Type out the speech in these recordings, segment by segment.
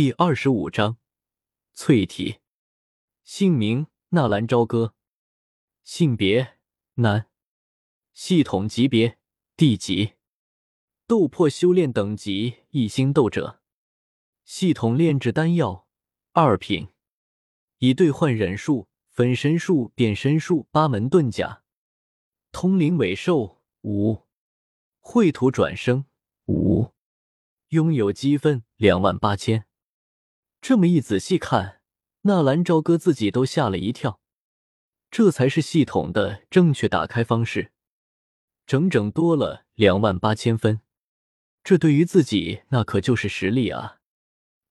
第二十五章淬体。姓名：纳兰朝歌。性别：男。系统级别：地级。斗破修炼等级：一星斗者。系统炼制丹药二品。已兑换忍术、分身术、变身术、八门遁甲。通灵尾兽五。绘图转生五。拥有积分两万八千。这么一仔细看，纳兰朝歌自己都吓了一跳。这才是系统的正确打开方式，整整多了两万八千分。这对于自己那可就是实力啊！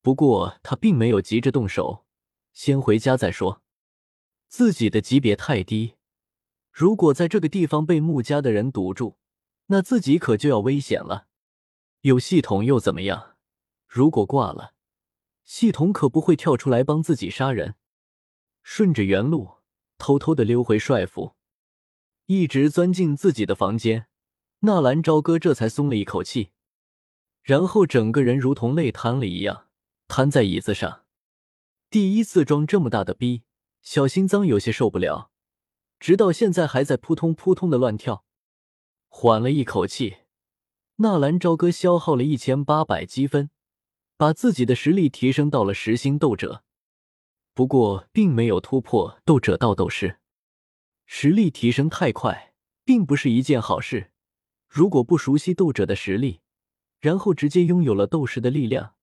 不过他并没有急着动手，先回家再说。自己的级别太低，如果在这个地方被穆家的人堵住，那自己可就要危险了。有系统又怎么样？如果挂了，系统可不会跳出来帮自己杀人。顺着原路，偷偷的溜回帅府，一直钻进自己的房间。纳兰朝歌这才松了一口气，然后整个人如同累瘫了一样，瘫在椅子上。第一次装这么大的逼，小心脏有些受不了，直到现在还在扑通扑通的乱跳。缓了一口气，纳兰朝歌消耗了一千八百积分。把自己的实力提升到了十星斗者，不过并没有突破斗者道斗士。实力提升太快，并不是一件好事。如果不熟悉斗者的实力，然后直接拥有了斗士的力量，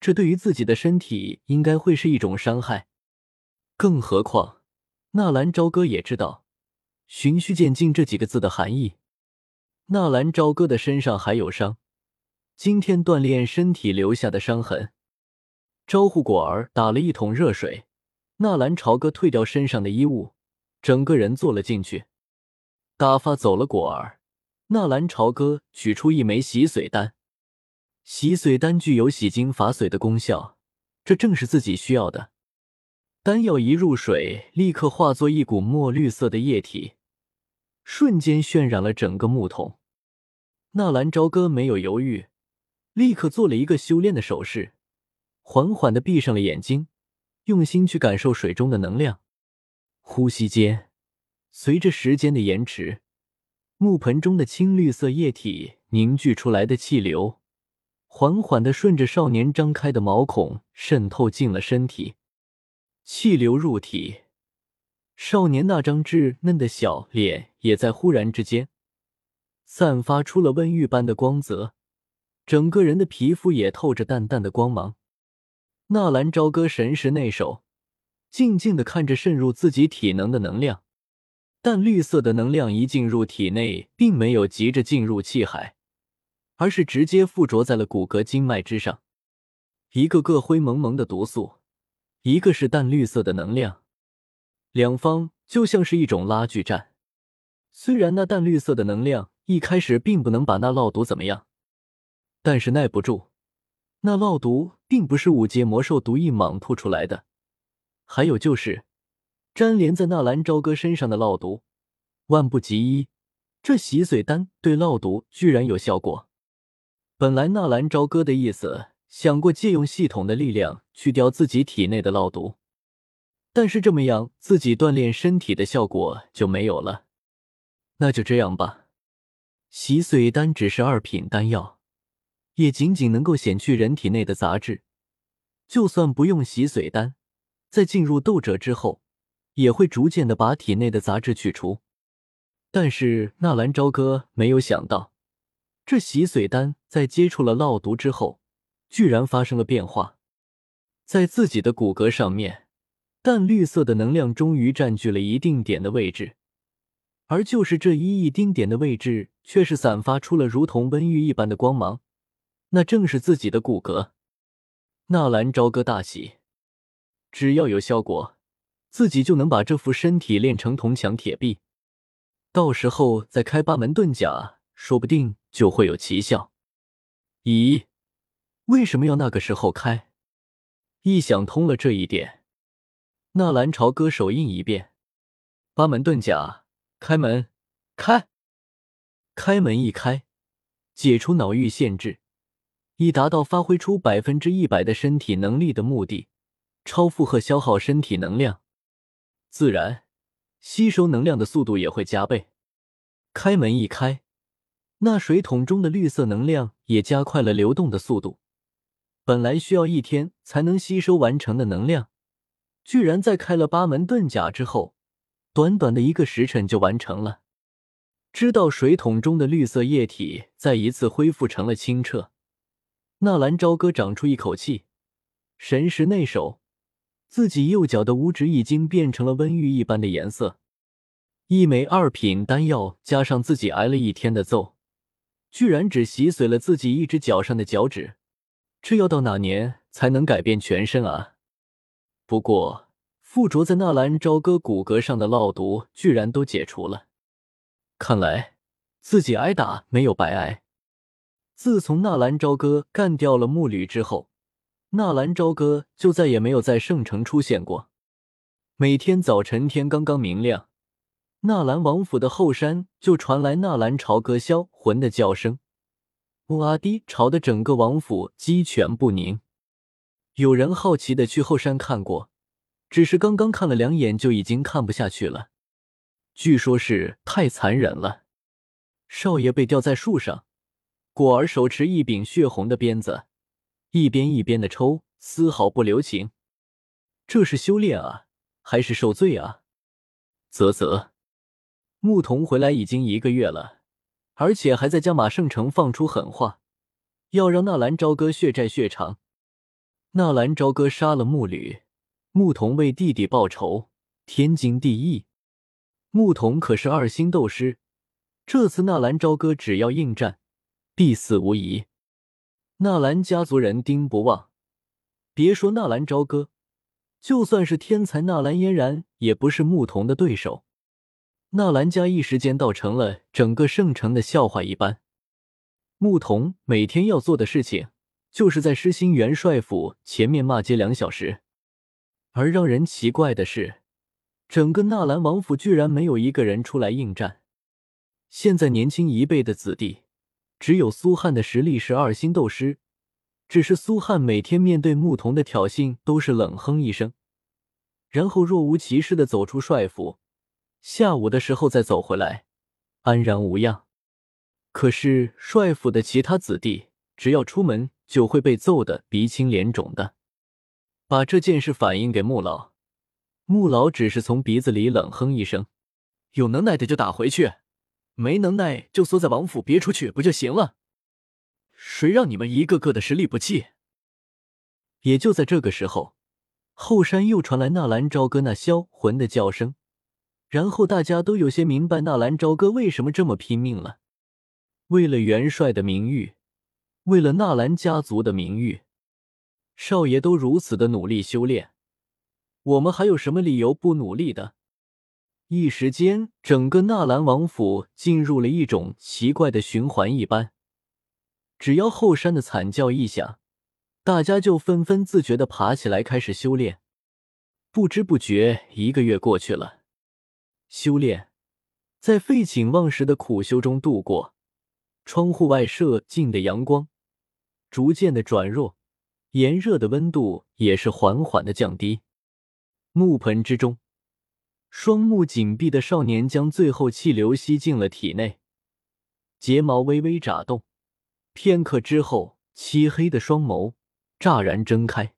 这对于自己的身体应该会是一种伤害。更何况，纳兰朝歌也知道“循序渐进”这几个字的含义。纳兰朝歌的身上还有伤。今天锻炼身体留下的伤痕，招呼果儿打了一桶热水。纳兰朝歌退掉身上的衣物，整个人坐了进去。打发走了果儿，纳兰朝歌取出一枚洗髓丹。洗髓丹具有洗精伐髓的功效，这正是自己需要的。丹药一入水，立刻化作一股墨绿色的液体，瞬间渲染了整个木桶。纳兰朝歌没有犹豫。立刻做了一个修炼的手势，缓缓的闭上了眼睛，用心去感受水中的能量。呼吸间，随着时间的延迟，木盆中的青绿色液体凝聚出来的气流，缓缓的顺着少年张开的毛孔渗透进了身体。气流入体，少年那张稚嫩的小脸也在忽然之间散发出了温玉般的光泽。整个人的皮肤也透着淡淡的光芒。纳兰朝歌神识内守，静静的看着渗入自己体能的能量。淡绿色的能量一进入体内，并没有急着进入气海，而是直接附着在了骨骼经脉之上。一个个灰蒙蒙的毒素，一个是淡绿色的能量，两方就像是一种拉锯战。虽然那淡绿色的能量一开始并不能把那烙毒怎么样。但是耐不住，那烙毒并不是五阶魔兽毒液莽吐出来的，还有就是粘连在纳兰朝歌身上的烙毒。万不及一，这洗髓丹对烙毒居然有效果。本来纳兰朝歌的意思想过借用系统的力量去掉自己体内的烙毒，但是这么样自己锻炼身体的效果就没有了。那就这样吧，洗髓丹只是二品丹药。也仅仅能够显去人体内的杂质，就算不用洗髓丹，在进入斗者之后，也会逐渐的把体内的杂质去除。但是纳兰朝歌没有想到，这洗髓丹在接触了烙毒之后，居然发生了变化，在自己的骨骼上面，淡绿色的能量终于占据了一定点的位置，而就是这一亿丁点的位置，却是散发出了如同温玉一般的光芒。那正是自己的骨骼。纳兰朝歌大喜，只要有效果，自己就能把这副身体练成铜墙铁壁，到时候再开八门遁甲，说不定就会有奇效。咦，为什么要那个时候开？一想通了这一点，纳兰朝歌手印一变，八门遁甲开门，开，开门一开，解除脑域限制。以达到发挥出百分之一百的身体能力的目的，超负荷消耗身体能量，自然吸收能量的速度也会加倍。开门一开，那水桶中的绿色能量也加快了流动的速度。本来需要一天才能吸收完成的能量，居然在开了八门遁甲之后，短短的一个时辰就完成了。知道水桶中的绿色液体再一次恢复成了清澈，纳兰朝歌长出一口气，神识内守，自己右脚的五指已经变成了温玉一般的颜色。一枚二品丹药加上自己挨了一天的揍，居然只洗髓了自己一只脚上的脚趾，这要到哪年才能改变全身啊？不过附着在纳兰朝歌骨骼上的烙毒居然都解除了。看来自己挨打没有白挨。自从纳兰朝歌干掉了木吕之后，纳兰朝歌就再也没有在圣城出现过。每天早晨天刚刚明亮，纳兰王府的后山就传来纳兰朝歌销魂的叫声，哇滴，吵得整个王府鸡犬不宁。有人好奇的去后山看过，只是刚刚看了两眼就已经看不下去了。据说是太残忍了，少爷被吊在树上，果儿手持一柄血红的鞭子，一边一边的抽，丝毫不留情。这是修炼啊，还是受罪啊？啧啧，牧童回来已经一个月了，而且还在加马圣城放出狠话，要让纳兰朝歌血债血偿。纳兰朝歌杀了木吕，牧童为弟弟报仇，天经地义。牧童可是二星斗师，这次纳兰朝歌只要应战，必死无疑。纳兰家族人丁不旺，别说纳兰朝歌，就算是天才纳兰嫣然，也不是牧童的对手。纳兰家一时间倒成了整个圣城的笑话一般。牧童每天要做的事情，就是在失心元帅府前面骂街两小时。而让人奇怪的是。整个纳兰王府居然没有一个人出来应战。现在年轻一辈的子弟，只有苏汉的实力是二星斗师。只是苏汉每天面对牧童的挑衅，都是冷哼一声，然后若无其事的走出帅府，下午的时候再走回来，安然无恙。可是帅府的其他子弟，只要出门就会被揍得鼻青脸肿的。把这件事反映给穆老。穆老只是从鼻子里冷哼一声：“有能耐的就打回去，没能耐就缩在王府别出去不就行了？谁让你们一个个的实力不济？”也就在这个时候，后山又传来纳兰朝歌那销魂的叫声，然后大家都有些明白纳兰朝歌为什么这么拼命了。为了元帅的名誉，为了纳兰家族的名誉，少爷都如此的努力修炼。我们还有什么理由不努力的？一时间，整个纳兰王府进入了一种奇怪的循环一般。只要后山的惨叫一响，大家就纷纷自觉的爬起来开始修炼。不知不觉，一个月过去了。修炼在废寝忘食的苦修中度过。窗户外射进的阳光逐渐的转弱，炎热的温度也是缓缓的降低。木盆之中，双目紧闭的少年将最后气流吸进了体内，睫毛微微眨动，片刻之后，漆黑的双眸乍然睁开。